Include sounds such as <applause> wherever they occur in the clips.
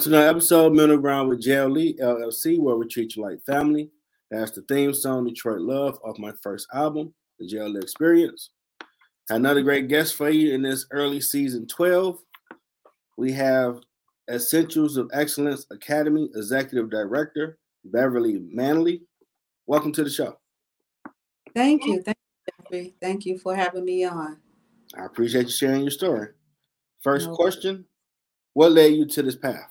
Welcome to another episode, Middle Ground with JLE LLC, where we treat you like family. That's the theme song, Detroit Love, off my first album, The JLE Experience. Another great guest for you in this early season 12. We have Essentials of Excellence Academy Executive Director, Beverly Manley. Welcome to the show. Thank you. Thank you, Jeffrey. Thank you for having me on. I appreciate you sharing your story. First no. question What led you to this path?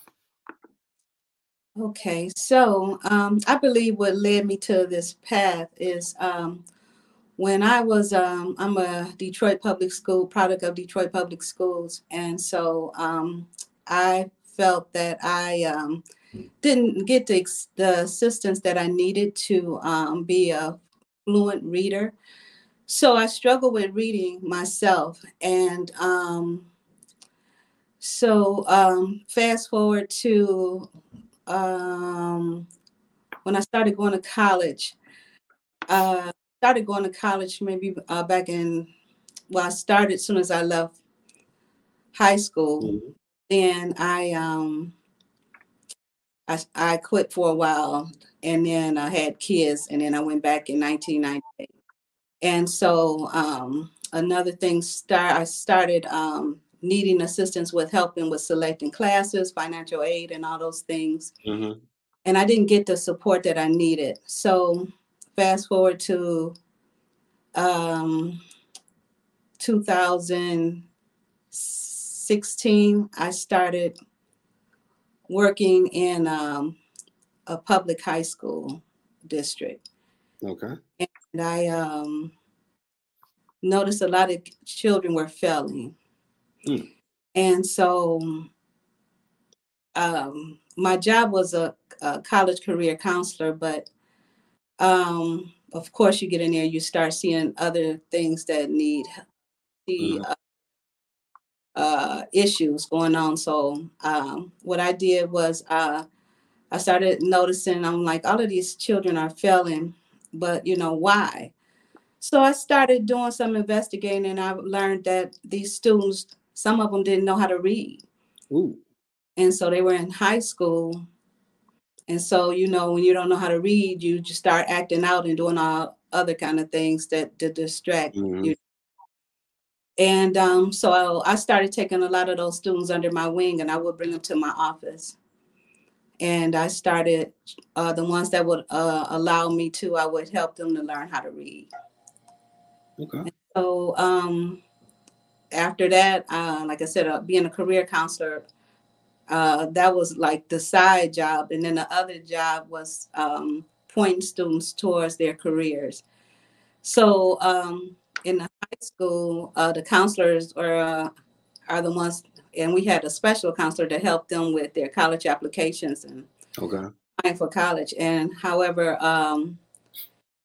Okay, so um, I believe what led me to this path is um, when I was, um, I'm a Detroit Public School product of Detroit Public Schools. And so um, I felt that I um, didn't get the, the, assistance that I needed to um, be a fluent reader. So I struggled with reading myself. And so fast forward to um, when I started going to college, uh, started going to college maybe uh, back in, well, I started as soon as I left high school. Mm-hmm. Then I, um, I, I quit for a while and then I had kids and then I went back in 1998. And so um, another thing start I started um, needing assistance with helping with selecting classes, financial aid, and all those things. Mm-hmm. And I didn't get the support that I needed. So fast forward to um, 2016, I started working in um, a public high school district. Okay. And I um, noticed a lot of children were failing. Mm. And so um, my job was a, a, college career counselor, but um, of course, you get in there, you start seeing other things that need the mm. uh, uh, issues going on. So um, what I did was uh, I started noticing I'm like all of these children are failing, but you know why? So I started doing some investigating, and I learned that these students, some of them didn't know how to read, Ooh. and so they were in high school. And so you know when you don't know how to read, you just start acting out and doing all other kind of things that, that distract mm-hmm. you. And um, so I started taking a lot of those students under my wing, and I would bring them to my office and I started uh, the ones that would uh, allow me to. I would help them to learn how to read. Okay. And so um, after that, uh, like I said, uh, being a career counselor, uh, that was like the side job, and then the other job was um, pointing students towards their careers. So um, in the high school, uh, the counselors are are the ones and we had a special counselor to help them with their college applications and okay for college. And however, um,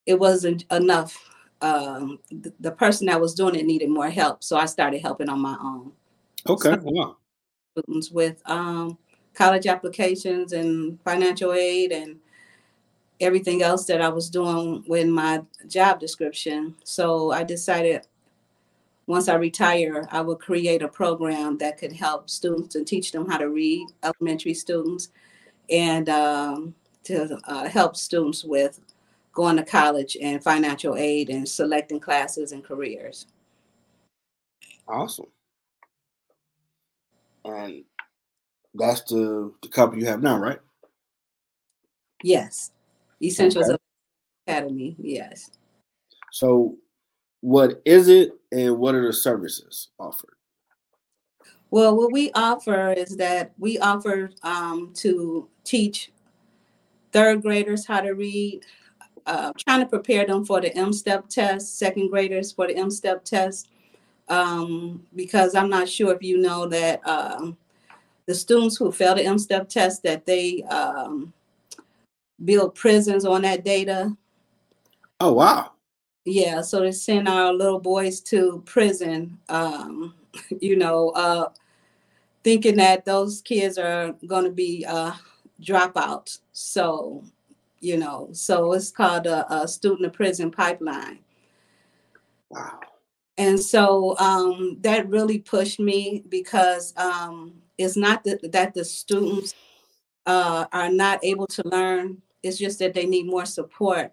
it wasn't enough. Um, the, the, person that was doing it needed more help, so I started helping on my own. Okay, so, wow. With um, college applications and financial aid and everything else that I was doing with my job description. So I decided once I retire, I would create a program that could help students and teach them how to read, elementary students, and um, to uh, help students with going to college and financial aid and selecting classes and careers. Awesome. And that's the, the company you have now, right? Yes. Essentials okay. Academy, yes. So what is it and what are the services offered? Well, what we offer is that we offer um, to teach third graders how to read, uh, trying to prepare them for the M-STEP test, second graders for the M-STEP test, um, because I'm not sure if you know that um, the students who fail the M-STEP test, that they um, build prisons on that data. Oh, wow. Yeah, so they send our little boys to prison, um, <laughs> you know, uh, thinking that those kids are going to be uh, dropouts. So, you know, so it's called a, a student to prison pipeline. Wow. And so um, that really pushed me because um, it's not that, that the students uh, are not able to learn. It's just that they need more support.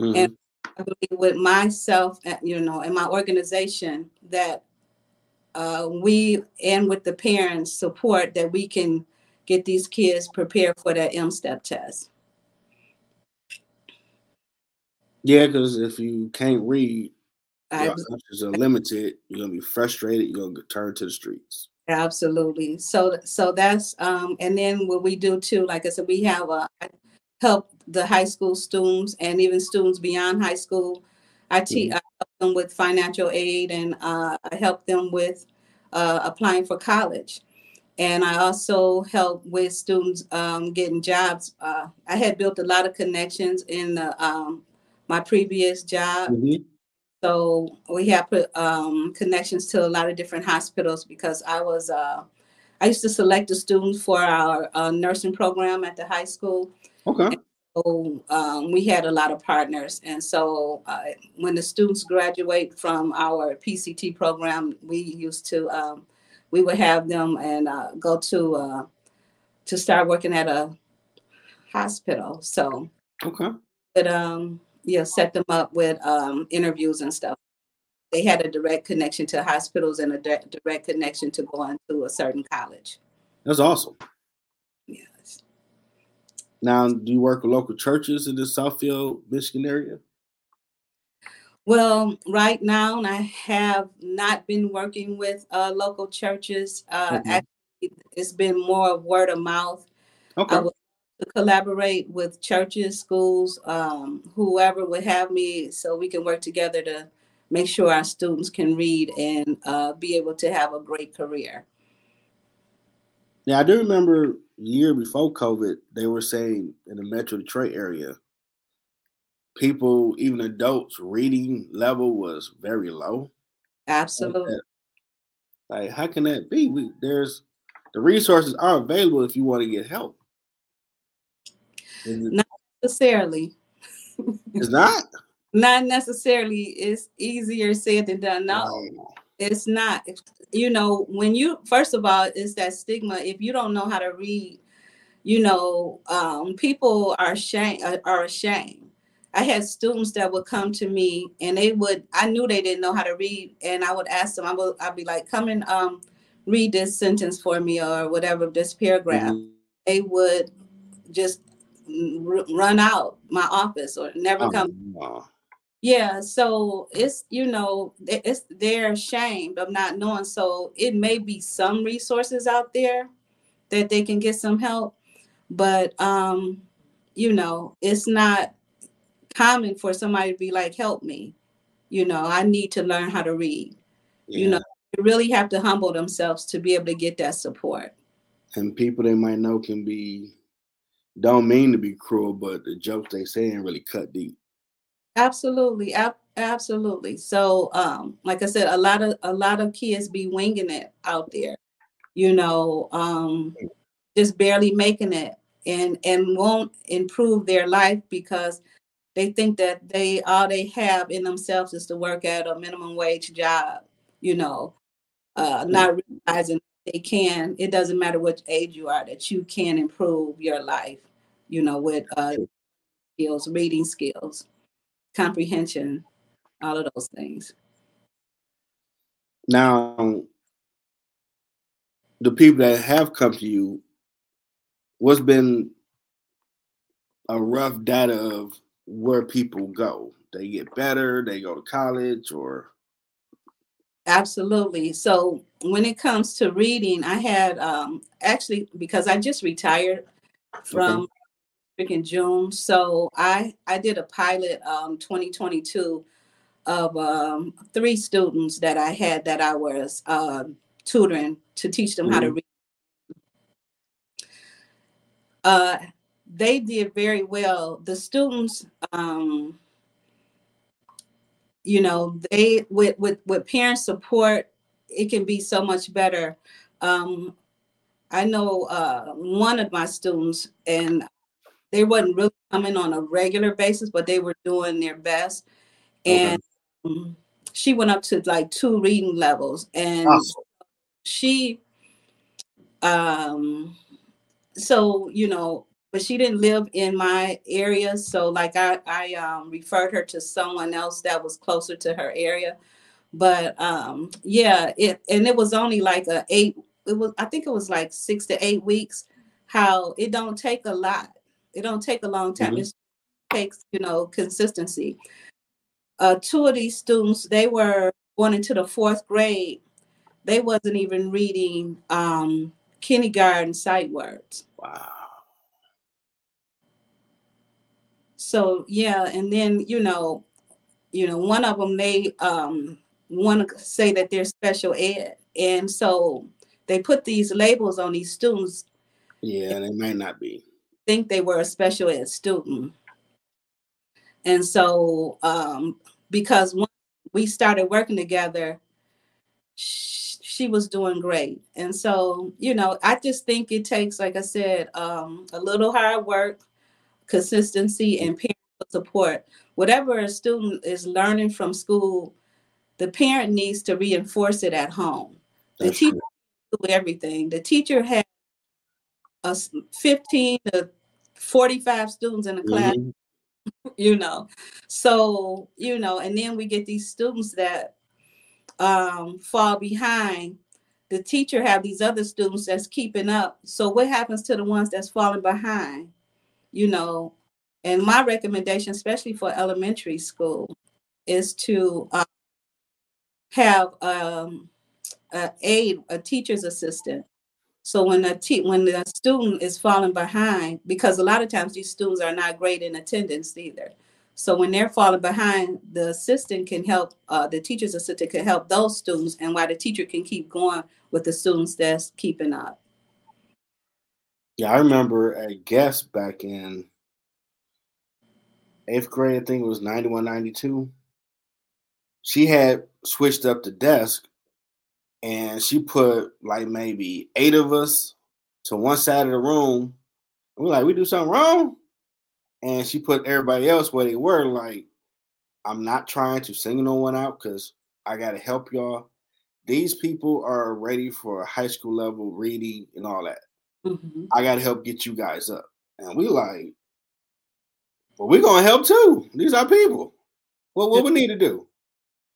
Mm-hmm. And I believe with myself, uh, you know, and my organization that uh, we and with the parents support that we can get these kids prepared for that M-STEP test. Yeah, because if you can't read, your options are limited. You're gonna be frustrated. You're gonna turn to the streets. Absolutely. So, so that's um, and then what we do too. Like I said, we have a help the high school students and even students beyond high school. I teach. Mm-hmm. I help them with financial aid and uh, I help them with uh, applying for college. And I also help with students um, getting jobs. Uh, I had built a lot of connections in the, um, my previous job. Mm-hmm. So we have um, connections to a lot of different hospitals because I was, uh, I used to select the students for our uh, nursing program at the high school. Okay. And so um, we had a lot of partners. And so uh, when the students graduate from our PCT program, we used to, um, we would have them and uh, go to, uh, to start working at a hospital. So, okay. But, um, yeah, set them up with um, interviews and stuff. They had a direct connection to hospitals and a direct connection to going to a certain college. That's awesome. Yes. Now, do you work with local churches in the Southfield, Michigan area? Well, right now, I have not been working with uh, local churches. Uh, mm-hmm. Actually, it's been more of word of mouth. Okay. I was to collaborate with churches, schools, um, whoever would have me, so we can work together to make sure our students can read and uh, be able to have a great career. Yeah, I do remember year before COVID, they were saying in the Metro Detroit area, people, even adults, reading level was very low. Absolutely. Like, like how can that be? We, there's the resources are available if you want to get help. Not necessarily. It's not. not necessarily. It's easier said than done. No, oh. it's not. You know, when you first of all, it's that stigma. If you don't know how to read, you know, um, people are ashamed. Are ashamed. I had students that would come to me and they would. I knew they didn't know how to read, and I would ask them. I would. I'd be like, "Come and um, read this sentence for me, or whatever this paragraph." Mm-hmm. They would just run out my office or never oh, come. Yeah, so it's you know it's they're ashamed of not knowing. So it may be some resources out there that they can get some help, but um, you know it's not common for somebody to be like, "Help me," you know. I need to learn how to read. Yeah. You know, they really have to humble themselves to be able to get that support. And people they might know can be don't mean to be cruel, but the jokes they saying really cut deep. Absolutely, ab- absolutely. So, um, like I said, a lot of a lot of kids be winging it out there, you know, um, just barely making it, and and won't improve their life because they think that they all they have in themselves is to work at a minimum wage job, you know, uh, not realizing they can. It doesn't matter what age you are that you can improve your life you know, with uh, skills, reading skills, comprehension, all of those things. Now, the people that have come to you, what's been a rough data of where people go? They get better, they go to college, or Absolutely. So when it comes to reading, I had um, actually because I just retired from okay in June. So I I did a pilot um 2022 of um, three students that I had that I was uh, tutoring to teach them mm-hmm. how to mm-hmm. read. Uh, they did very well. The students, um, you know, they with with with parent support, it can be so much better. Um, I know uh, one of my students, and they wasn't really coming on a regular basis, but they were doing their best. And okay. um, she went up to like two reading levels, and awesome. she, um, so you know, but she didn't live in my area. So like I I um, referred her to someone else that was closer to her area. But um, yeah, it and it was only like a eight. It was I think it was like six to eight weeks. How it don't take a lot. It don't take a long time. Mm-hmm. It takes you know consistency. Uh, two of these students they were going into the fourth grade. They wasn't even reading um, kindergarten sight words. Wow. So yeah, and then you know, you know, one of them they um want to say that they're special ed, and so they put these labels on these students. Yeah, they might not be. Think they were a special ed student, and so um because when we started working together, she was doing great. And so, you know, I just think it takes, like I said, um, a little hard work, consistency, and parent support. Whatever a student is learning from school, the parent needs to reinforce it at home. The That's teacher do everything. The teacher has a 15 to 45 students in the class, mm-hmm. <laughs> you know. So, you know, and then we get these students that um, fall behind, the teacher have these other students that's keeping up. So what happens to the ones that's falling behind? You know, and my recommendation, especially for elementary school, is to uh, have um, a aide, a teacher's assistant. So when a te- when the student is falling behind, because a lot of times these students are not great in attendance either. So when they're falling behind, the assistant can help, uh, the teacher's assistant can help those students, and while the teacher can keep going with the students that's keeping up. Yeah, I remember a guest back in eighth grade, I think it was 91, 92. She had switched up the desk and she put like maybe eight of us to one side of the room. We're like, we do something wrong? and she put everybody else where they were. Like, I'm not trying to single no one out because I got to help y'all. These people are ready for high school level reading and all that. Mm-hmm. I got to help get you guys up. And we like, well, we're gonna help too. These are people. Well, what we need to do?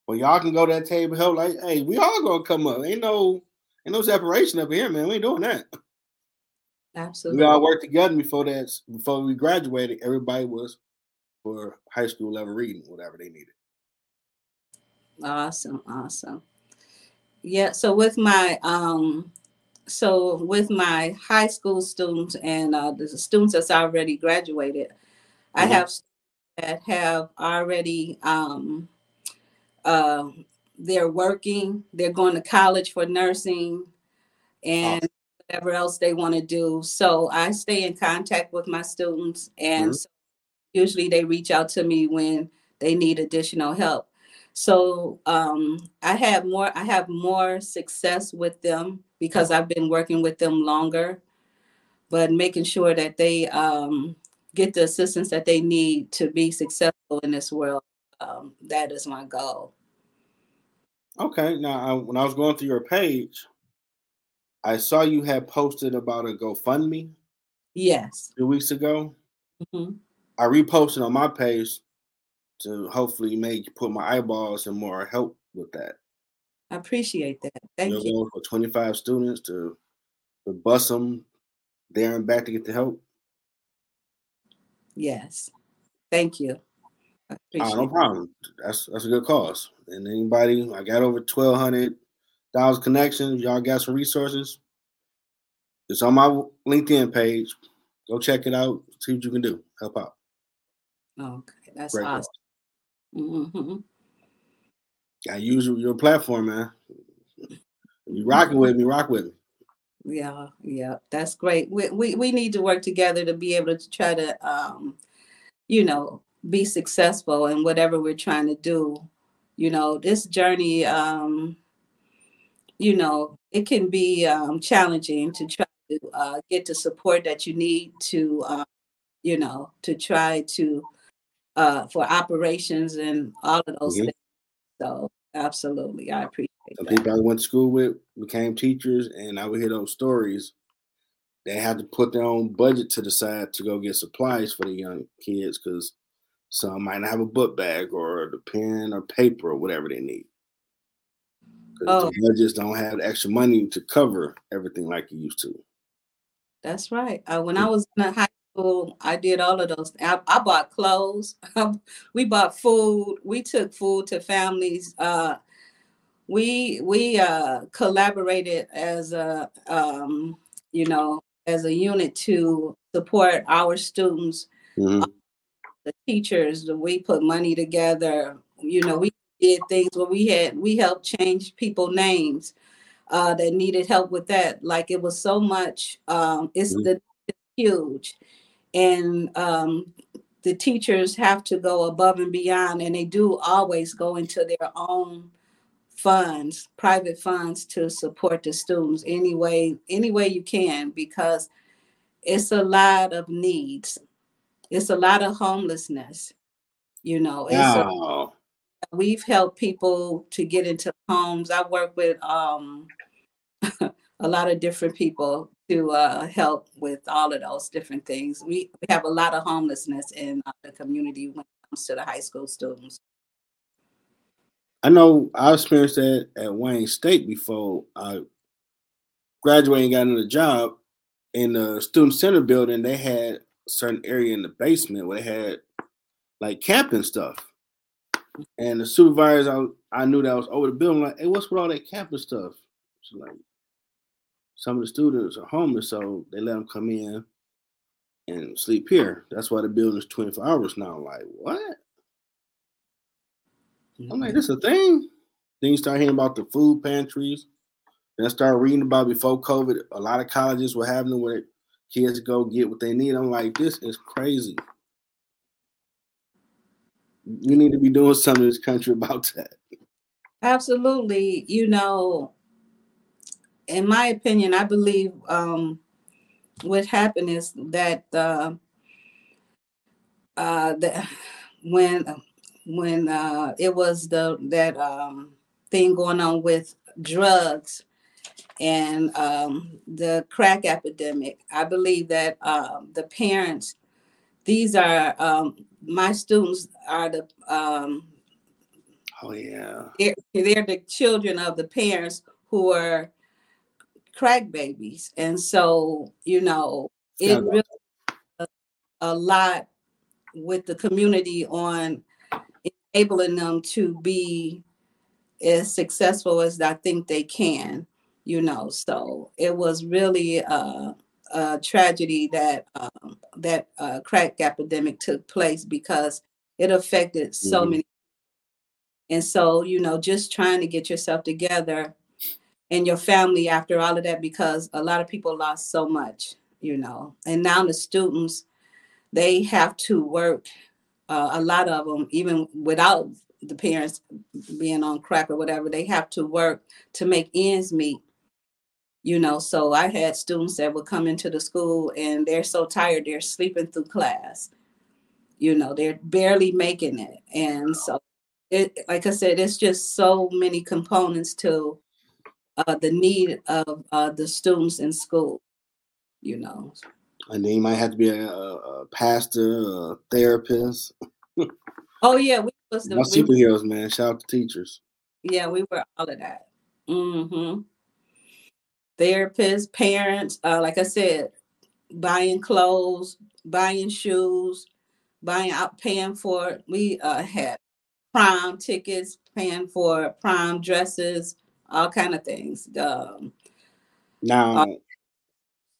Well, y'all can go to that table, help. Like, hey, we all gonna come up. Ain't no, ain't no separation up here, man. We ain't doing that. Absolutely. We all worked together before that. Before we graduated, everybody was for high school level reading, whatever they needed. Awesome, awesome. Yeah. So with my um, so with my high school students and uh, the students that's already graduated, mm-hmm. I have that have already um, uh, they're working, they're going to college for nursing, and whatever else they want to do. So I stay in contact with my students, and mm-hmm. so usually they reach out to me when they need additional help. So um, I have more. I have more success with them because I've been working with them longer, but making sure that they um, get the assistance that they need to be successful in this world. Um, that is my goal. Okay. Now, I, when I was going through your page, I saw you had posted about a GoFundMe. Yes. Two weeks ago. Mm-hmm. I reposted on my page to hopefully make put my eyeballs and more help with that. I appreciate that. Thank You're you. For 25 students to, to bus them there and back to get the help. Yes. Thank you. Uh, no problem. That's that's a good cause. And anybody, I got over 1,200 Dollars Connections. Y'all got some resources. It's on my LinkedIn page. Go check it out. See what you can do. Help out. Okay, that's Great awesome. I use your platform, man. You rocking with me, rock with me. Yeah, yeah, that's great. We, we we need to work together to be able to try to um, you know, be successful in whatever we're trying to do. You know, this journey um you know, it can be um, challenging to try to uh, get the support that you need to, uh, you know, to try to uh, for operations and all of those mm-hmm. things. So absolutely, I appreciate. Some that. people I went to school with became teachers, and I would hear those stories. they had to put their own budget to the side to go get supplies for the young kids because some might not have a book bag or the pen or paper or whatever they need. Oh. The budgets don't have extra money to cover everything like you used to. That's right. Uh, when I was in high school, I did all of those. I, I bought clothes. <laughs> we bought food. We took food to families. Uh, we we uh, collaborated as a um, you know as a unit to support our students. Mm-hmm. The teachers, we put money together. You know, we did things where we had we helped change people names uh, that needed help with that. Like it was so much. Um, it's mm-hmm. the it's huge, and um, the teachers have to go above and beyond, and they do always go into their own funds, private funds, to support the students any way any way you can because it's a lot of needs. It's a lot of homelessness. You know, it's wow. a, we've helped people to get into homes. I work with um, <laughs> a lot of different people to uh, help with all of those different things. We, we have a lot of homelessness in uh, the community when it comes to the high school students. I know I experienced that at Wayne State before I graduated and got another job. In the student center building, they had a certain area in the basement where they had like camping stuff. And the supervisor, I, I knew that was over the building. Like, hey, what's with all that camping stuff? She's like, some of the students are homeless, so they let them come in and sleep here. That's why the building's 24 hours now. I'm like, what? Mm-hmm. I'm like, this is a thing? Then you start hearing about the food pantries. Then I start reading about before COVID, a lot of colleges were having where kids go get what they need. I'm like, this is crazy. You need to be doing something in this country <laughs> about that. Absolutely. You know, in my opinion, I believe um, what happened is that uh, uh, the, when when uh, it was the that um, thing going on with drugs and um, the crack epidemic, I believe that uh, the parents, these are um, my students are the um, oh yeah. they're, they're the children of the parents who are crack babies. And so, you know, it really a, a lot with the community on enabling them to be as successful as I think they can, you know. So it was really a, a tragedy that um, that uh, crack epidemic took place because it affected so mm-hmm. many. And so, you know, just trying to get yourself together and your family after all of that because a lot of people lost so much, you know. And now the students, they have to work. Uh, a lot of them, even without the parents being on crack or whatever, they have to work to make ends meet. You know, so I had students that would come into the school and they're so tired they're sleeping through class. You know, they're barely making it, and so it, like I said, it's just so many components to uh, the need of uh, the students in school, you know. And then you might have to be a, a pastor, a therapist. oh yeah, we was the superheroes, man. Shout out to teachers. Yeah, we were all of that. Mm-hmm. Therapists, parents, uh, like I said, buying clothes, buying shoes, buying out, paying for. We uh, had prom tickets, paying for prom dresses, all kind of things. Um, now,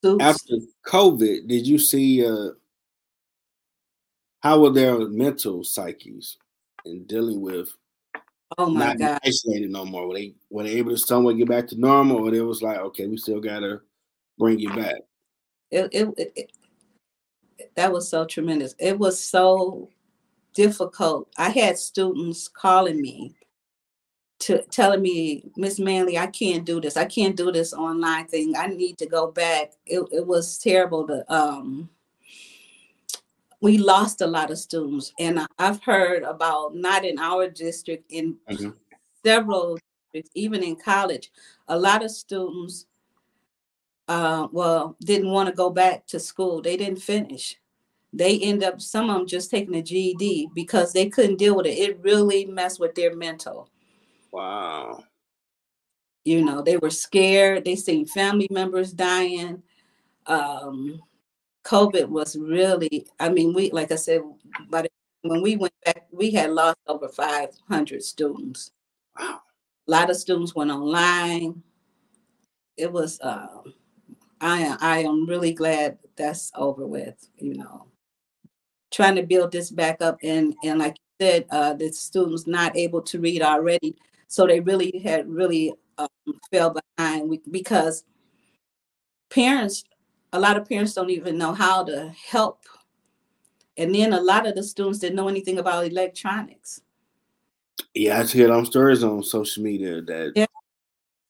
uh, after COVID, did you see uh, how were their mental psyches in dealing with oh my not God. isolated no more? Were they were they able to somewhat get back to normal, or it was like, okay, we still gotta bring you back? It, it, it, it that was so tremendous. It was so difficult. I had students calling me to telling me, Miss Manley, I can't do this. I can't do this online thing. I need to go back. It, it was terrible to um we lost a lot of students and I've heard about not in our district in mm-hmm. several districts, even in college, a lot of students uh, well, didn't want to go back to school. They didn't finish. They end up some of them just taking a GED because they couldn't deal with it. It really messed with their mental. Wow. You know, they were scared. They seen family members dying. Um, COVID was really, I mean, we like I said, but when we went back, we had lost over 500 students. Wow. A lot of students went online. It was um, I I am really glad that's over with, you know. Trying to build this back up and and like you said, uh the students not able to read already. So they really had really um, fell behind because parents, a lot of parents don't even know how to help. And then a lot of the students didn't know anything about electronics. Yeah, I hear them stories on social media that yeah.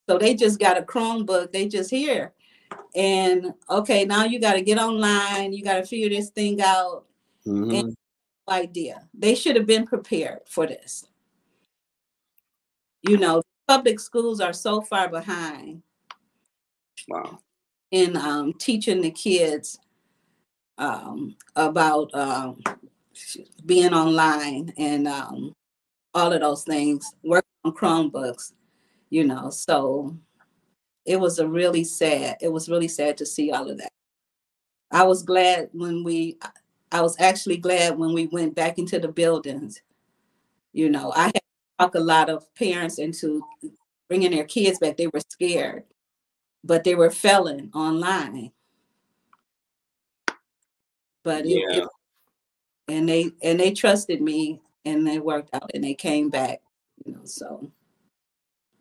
So they just got a Chromebook. They just hear and okay, now you got to get online. You got to figure this thing out. Mm-hmm. And idea. They should have been prepared for this. You know, public schools are so far behind. Wow. In um, teaching the kids um, about um, being online and um, all of those things, working on Chromebooks, you know. So it was a really sad it was really sad to see all of that i was glad when we i was actually glad when we went back into the buildings you know i had talk a lot of parents into bringing their kids back they were scared but they were failing online but it, yeah. it, and they and they trusted me and they worked out and they came back you know so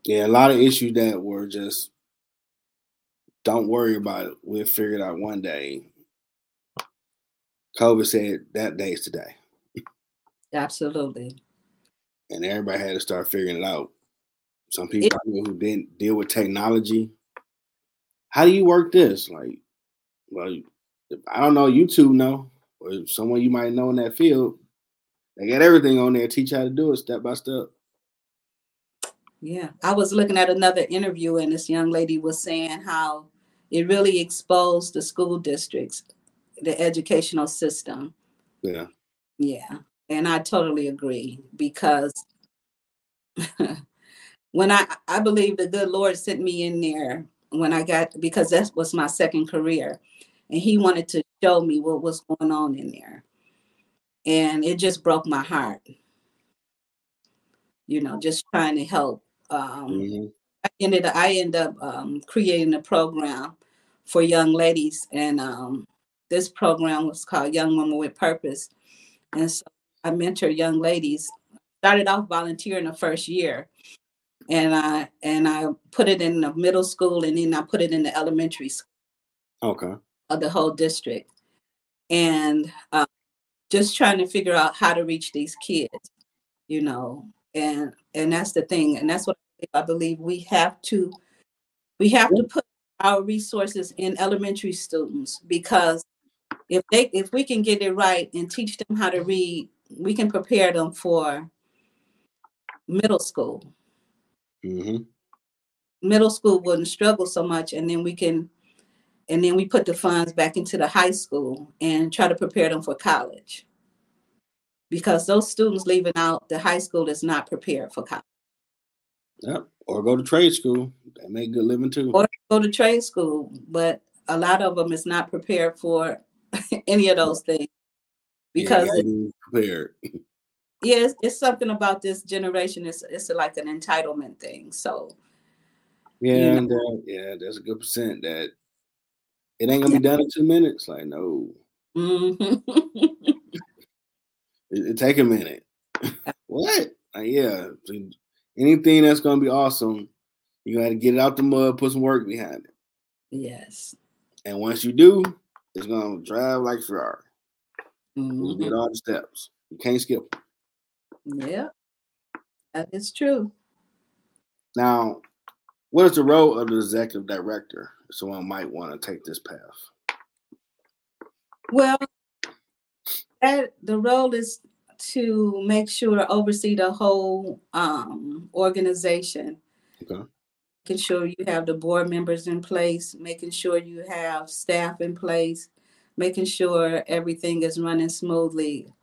yeah a lot of issues that were just don't worry about it. We'll figure it out one day. COVID said that day's today. Absolutely. And everybody had to start figuring it out. Some people it, who didn't deal with technology. How do you work this? Like, well, I don't know. YouTube know, or someone you might know in that field. They got everything on there. Teach how to do it step by step. Yeah, I was looking at another interview, and this young lady was saying how it really exposed the school districts, the educational system. Yeah. Yeah. And I totally agree because <laughs> when I I believe the good Lord sent me in there when I got because that was my second career and he wanted to show me what was going on in there. And it just broke my heart. You know, just trying to help um, mm-hmm. I ended I ended up um, creating a program for young ladies, and um, this program was called Young Woman with Purpose. And so I mentor young ladies. Started off volunteering the first year, and I and I put it in the middle school, and then I put it in the elementary school. Okay. Of the whole district, and uh, just trying to figure out how to reach these kids, you know, and and that's the thing, and that's what I believe we have to we have to put our resources in elementary students because if they if we can get it right and teach them how to read, we can prepare them for middle school. Mm-hmm. Middle school wouldn't struggle so much, and then we can, and then we put the funds back into the high school and try to prepare them for college. Because those students leaving out the high school is not prepared for college. Yep. Or go to trade school. They make good living too. Or go to trade school, but a lot of them is not prepared for <laughs> any of those things because yeah, prepared. <laughs> yeah, it's, it's, something about this generation. It's it's like an entitlement thing. So yeah, you know. and, uh, yeah, there's a good percent that it ain't gonna yeah. be done in two minutes. Like no, mm-hmm. <laughs> it, it take a minute. <laughs> what? Uh, yeah, anything that's gonna be awesome, you gotta get it out the mud, put some work behind it. Yes. And once you do, it's gonna drive like Ferrari. Mm-hmm. You get all the steps. You can't skip. Yeah, that is true. Now, what is the role of the executive director? Someone might want to take this path. Well, that the role is to make sure to oversee the whole um, organization. Okay. making sure you have the board members in place, making sure you have staff in place, making sure everything is running smoothly.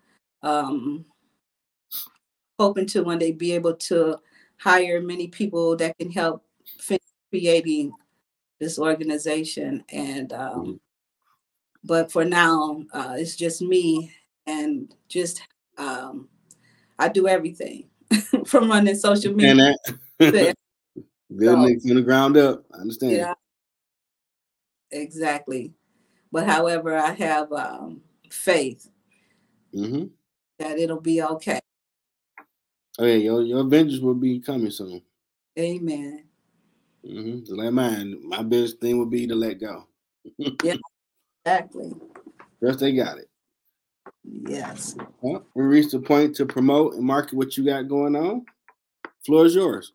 Um, hoping to one day be able to hire many people that can help finish creating this organization. And um, mm-hmm. but for now, uh, it's just me and just um, I do everything <laughs> from running social media. <laughs> Building so, from the ground up. I understand. Yeah. Exactly. But however, I have um, faith mm-hmm. that it'll be okay. Oh yeah, your your vengeance will be coming soon. Amen. Mm-hmm. Like mine, my biggest thing would be to let go. yeah, <laughs> exactly. First, they got it. Yes. Well, we reached the point to promote and market what you got going on. Floor is yours.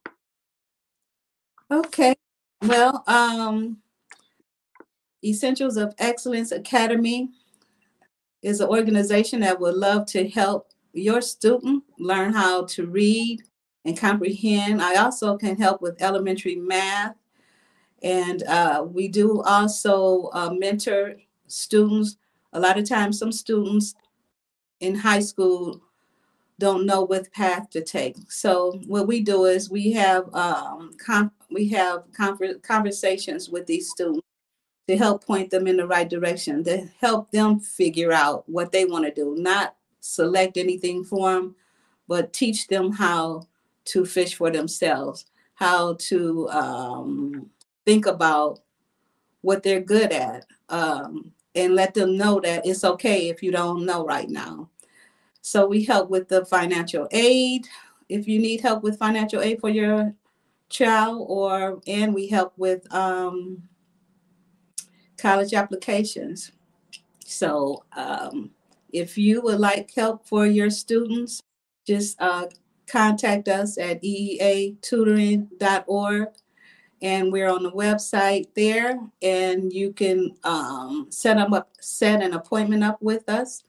Okay. Well, um, Essentials of Excellence Academy is an organization that would love to help your student learn how to read and comprehend. I also can help with elementary math. And uh, we do also uh, mentor students. A lot of times, some students in high school don't know what path to take. So what we do is we have um, we have conversations with these students to help point them in the right direction, to help them figure out what they want to do, not select anything for them, but teach them how to fish for themselves, how to um, think about what they're good at, um, and let them know that it's okay if you don't know right now. So we help with the financial aid. If you need help with financial aid for your child, or and we help with um, college applications. So um, if you would like help for your students, just uh, contact us at eeatutoring.org. And we're on the website there, and you can um, set them up, set an appointment up with us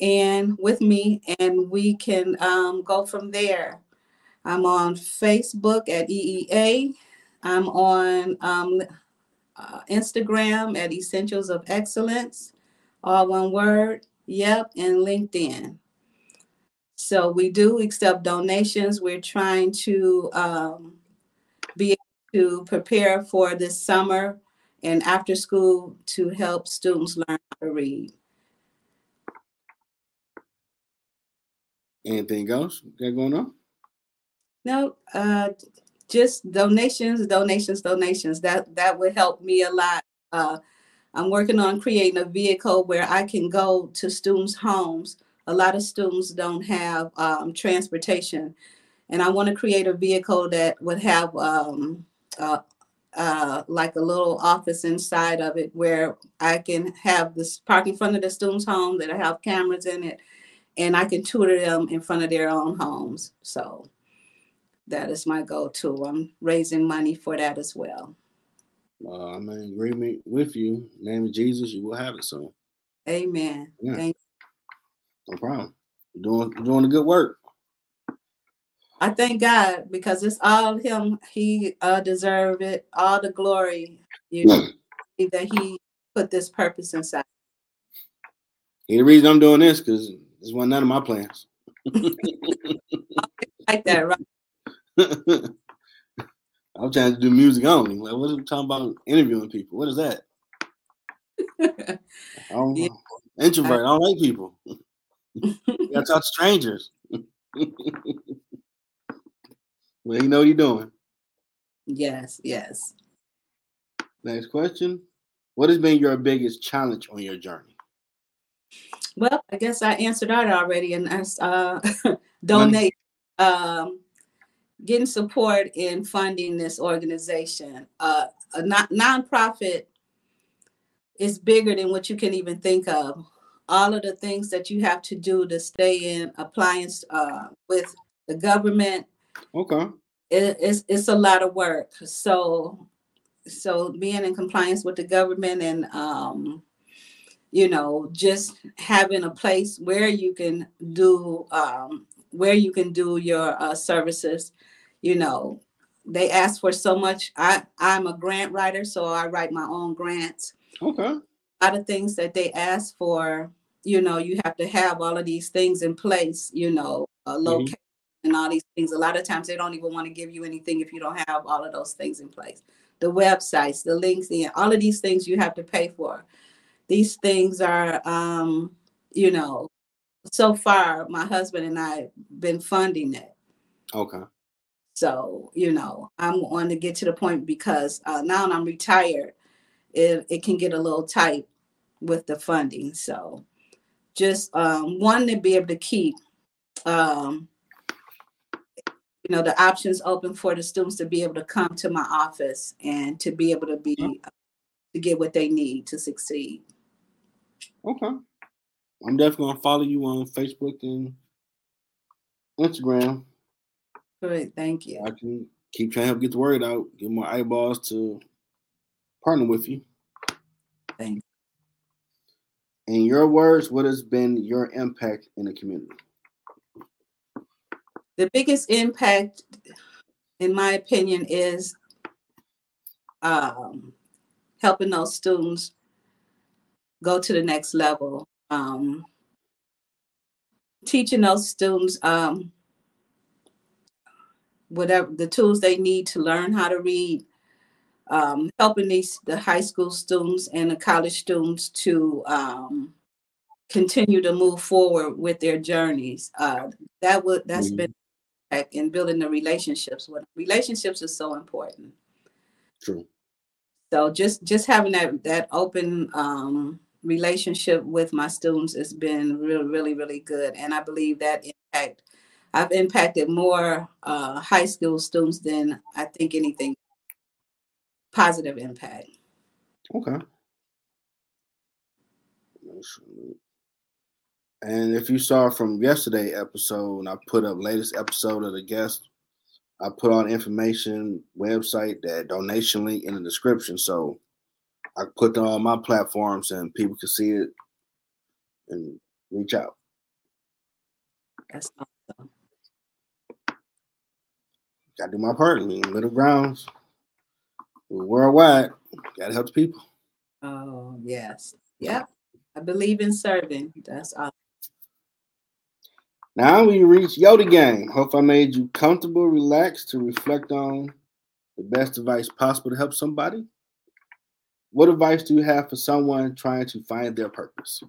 and with me, and we can um, go from there. I'm on Facebook at EEA. I'm on um, uh, Instagram at Essentials of Excellence, all one word. Yep, and LinkedIn. So we do accept donations. We're trying to um, be able to prepare for this summer and after school to help students learn how to read. Anything else got going on? No, uh, just donations, donations, donations. That that would help me a lot. Uh, I'm working on creating a vehicle where I can go to students' homes. A lot of students don't have um, transportation, and I want to create a vehicle that would have um, uh, uh, like a little office inside of it where I can have this park in front of the students' home that I have cameras in it, and I can tutor them in front of their own homes. So that is my go-to. I'm raising money for that as well. Uh, I'm in agreement with you. name of Jesus, you will have it soon. Amen. Yeah. No problem. You're doing you're doing a good work. I thank God because it's all Him. He uh, deserve it. All the glory. You know, <clears throat> that He put this purpose inside. the reason I'm doing this because this was none of my plans. <laughs> like that, right? <laughs> I'm trying to do music only. Like, what are we talking about interviewing people? What is that? <laughs> I don't yeah. Introvert. I don't like people. you <laughs> gotta talk to strangers. well, you know what you're doing. Yes, yes. Next question. What has been your biggest challenge on your journey? Well, I guess I answered that already, and that's uh, donate. Um, getting support in funding this organization. Uh, a non- nonprofit is bigger than what you can even think of. All of the things that you have to do to stay in appliance uh, with the government. Okay. It, it's it's a lot of work. So so being in compliance with the government and um, you know just having a place where you can do um, where you can do your uh, services you know, they ask for so much. I I'm a grant writer, so I write my own grants. Okay. A lot of things that they ask for, you know, you have to have all of these things in place. You know, a location mm-hmm. and all these things. A lot of times they don't even want to give you anything if you don't have all of those things in place. The websites, the links, and all of these things you have to pay for. These things are, um, you know, so far my husband and I have been funding it. Okay. So, you know, I'm on to get to the point because uh, now I'm retired, it, it can get a little tight with the funding. So, just um, wanting to be able to keep, um, you know, the options open for the students to be able to come to my office and to be able to be uh, to get what they need to succeed. Okay, I'm definitely gonna follow you on Facebook and Instagram. Great, thank you. I can keep trying to help get the word out, get more eyeballs to partner with you. Thanks. In your words, what has been your impact in the community? The biggest impact, in my opinion, is um, helping those students go to the next level. Um, teaching those students um, whatever the tools they need to learn how to read, um, helping these the high school students and the college students to um, continue to move forward with their journeys. Uh, that would that's mm-hmm. been in building the relationships. What relationships are so important. True. So just just having that that open um, relationship with my students has been really really really good, and I believe that impact I've impacted more uh, high school students than I think anything positive impact. Okay. And if you saw from yesterday episode, and I put up latest episode of the guest, I put on information website that donation link in the description. So I put on my platforms and people can see it and reach out. That's awesome gotta do my part. I mean, middle grounds, worldwide, gotta help the people. Oh yes, yep. I believe in serving. That's awesome. Now we reach Yoda Gang. Hope I made you comfortable, relaxed to reflect on the best advice possible to help somebody. What advice do you have for someone trying to find their purpose?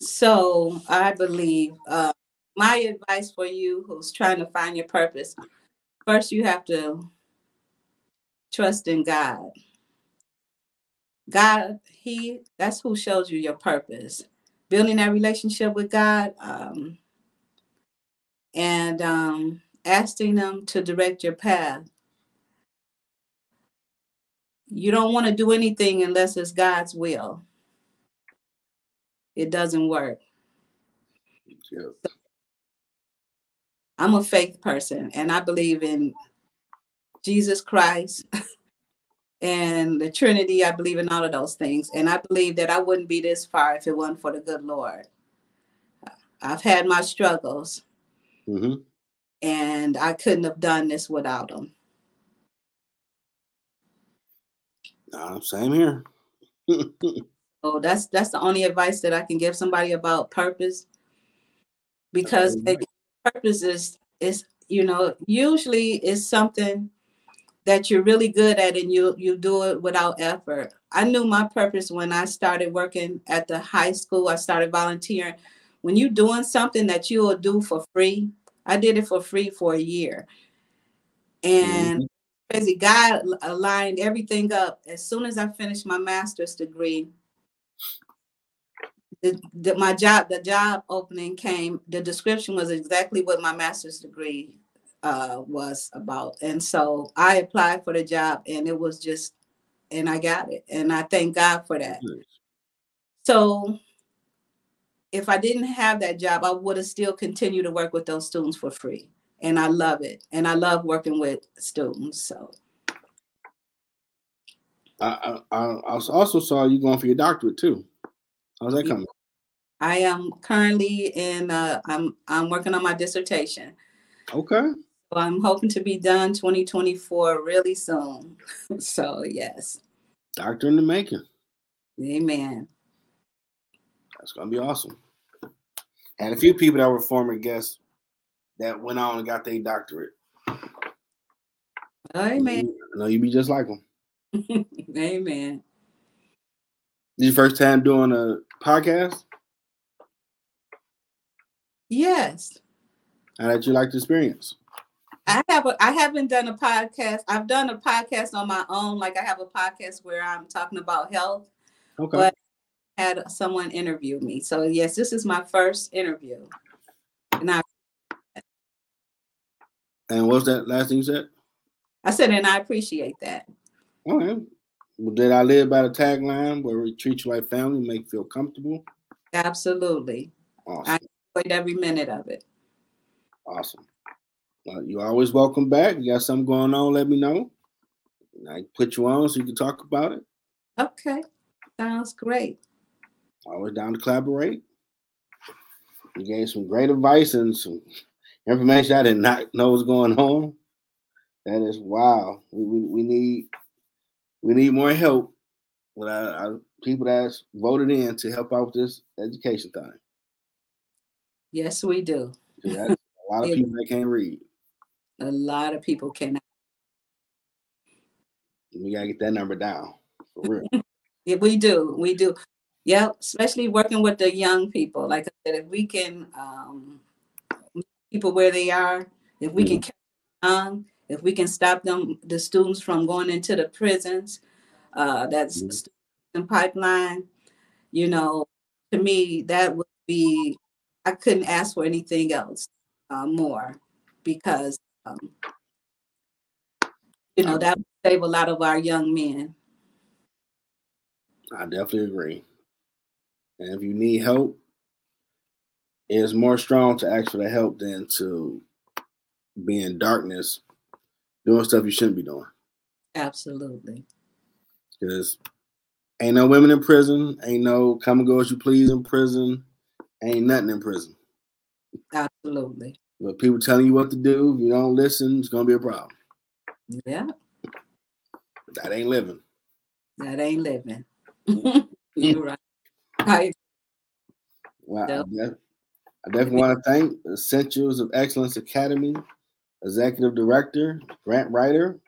So I believe uh, my advice for you who's trying to find your purpose first you have to trust in god. God he that's who shows you your purpose. Building that relationship with god um, and um, asking them to direct your path you don't want to do anything unless it's god's will it doesn't work yeah. I'm a faith person and I believe in Jesus Christ <laughs> and the Trinity. I believe in all of those things. And I believe that I wouldn't be this far if it wasn't for the good Lord. I've had my struggles mm-hmm. and I couldn't have done this without him. Uh, same here. <laughs> oh, that's that's the only advice that I can give somebody about purpose because purpose is is you know usually is something that you're really good at and you you do it without effort. I knew my purpose when I started working at the high school. I started volunteering. When you're doing something that you will do for free, I did it for free for a year. And mm-hmm. God aligned everything up. As soon as I finished my master's degree, the, the, my job, the job opening came, the description was exactly what my master's degree uh, was about. And so I applied for the job and it was just, and I got it. And I thank God for that. So if I didn't have that job, I would have still continued to work with those students for free. And I love it. And I love working with students. So. I, I, I also saw you going for your doctorate too. How's that coming? I am currently in. Uh, I'm I'm working on my dissertation. Okay. So I'm hoping to be done 2024 really soon. <laughs> so yes. Doctor in the making. Amen. That's gonna be awesome. And a few people that were former guests that went on and got their doctorate. Amen. I know you be just like them. <laughs> Amen. This your first time doing a podcast? Yes. How did you like the experience? I have a, I haven't done a podcast. I've done a podcast on my own. Like I have a podcast where I'm talking about health. Okay. But I had someone interview me. So yes, this is my first interview. And I and what's that last thing you said? I said, and I appreciate that. Okay. Well, did I live by the tagline where we treat you like family, make you feel comfortable? Absolutely. Awesome. I enjoyed every minute of it. Awesome. Well, you're always welcome back. You got something going on, let me know. I put you on so you can talk about it. Okay. Sounds great. Always down to collaborate. You gave some great advice and some information I did not know was going on. That is wow. We, we, we need we need more help with our, our people that's voted in to help out with this education thing. Yes, we do. A lot of <laughs> people that can't read. A lot of people cannot. We gotta get that number down for real. <laughs> Yeah, we do. We do. Yep. Especially working with the young people. Like I said, if we can um people where they are, if we can young, if we can stop them, the students from going into the prisons, uh, that's student pipeline. You know, to me, that would be. I couldn't ask for anything else uh, more because um, you know that would save a lot of our young men. I definitely agree. And if you need help, it's more strong to ask for the help than to be in darkness doing stuff you shouldn't be doing. Absolutely. Because ain't no women in prison, ain't no come and go as you please in prison, ain't nothing in prison. Absolutely. But people telling you what to do, if you don't listen, it's gonna be a problem. Yeah, That ain't living. that ain't living. <laughs> <laughs> You're right. I, Yep. I, definitely want to thank Essentials of Excellence Academy, Executive Director, Grant Writer,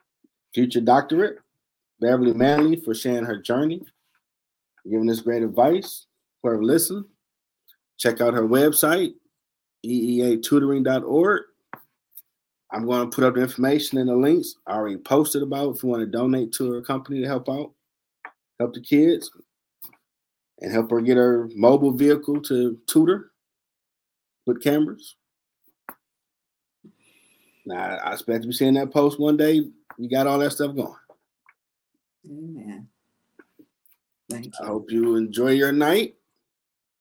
Future Doctorate, Beverly Manley for sharing her journey, giving us great advice. Whoever listen, check out her website, eeatutoring.org. I'm going to put up the information and the links. I already posted about if you want to donate to her company to help out, help the kids, and help her get her mobile vehicle to tutor with cameras. Now, I expect to be seeing that post one day. You got all that stuff going. amen. Thank you. I hope you enjoy your night.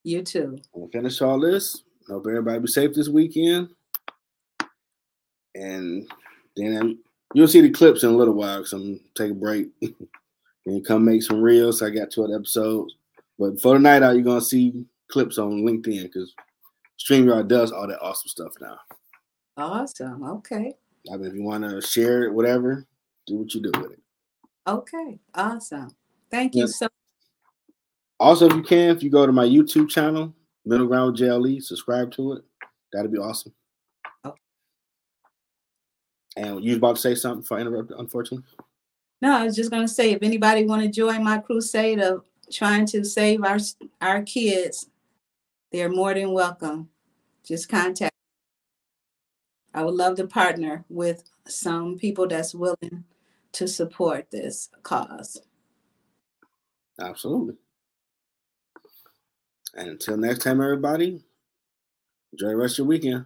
You too. We'll finish all this. Hope everybody be safe this weekend. And then um, you'll see the clips in a little while because I'm gonna take a break <laughs> and come make some reels. I got two other episodes. But for the night out, you're gonna see clips on LinkedIn because StreamYard does all that awesome stuff now. Awesome. Okay. I mean, if you want to share it, whatever, do what you do with it. Okay. Awesome. Thank you Yep. so Also, if you can, if you go to my YouTube channel, Middle Ground JLE, subscribe to it. That'd be awesome. Okay. And you was about to say something before I interrupted, unfortunately. No, I was just gonna say if anybody want to join my crusade of trying to save our our kids, they're more than welcome. Just contact. I would love to partner with some people that's willing to support this cause. Absolutely. And until next time, everybody, enjoy the rest of your weekend.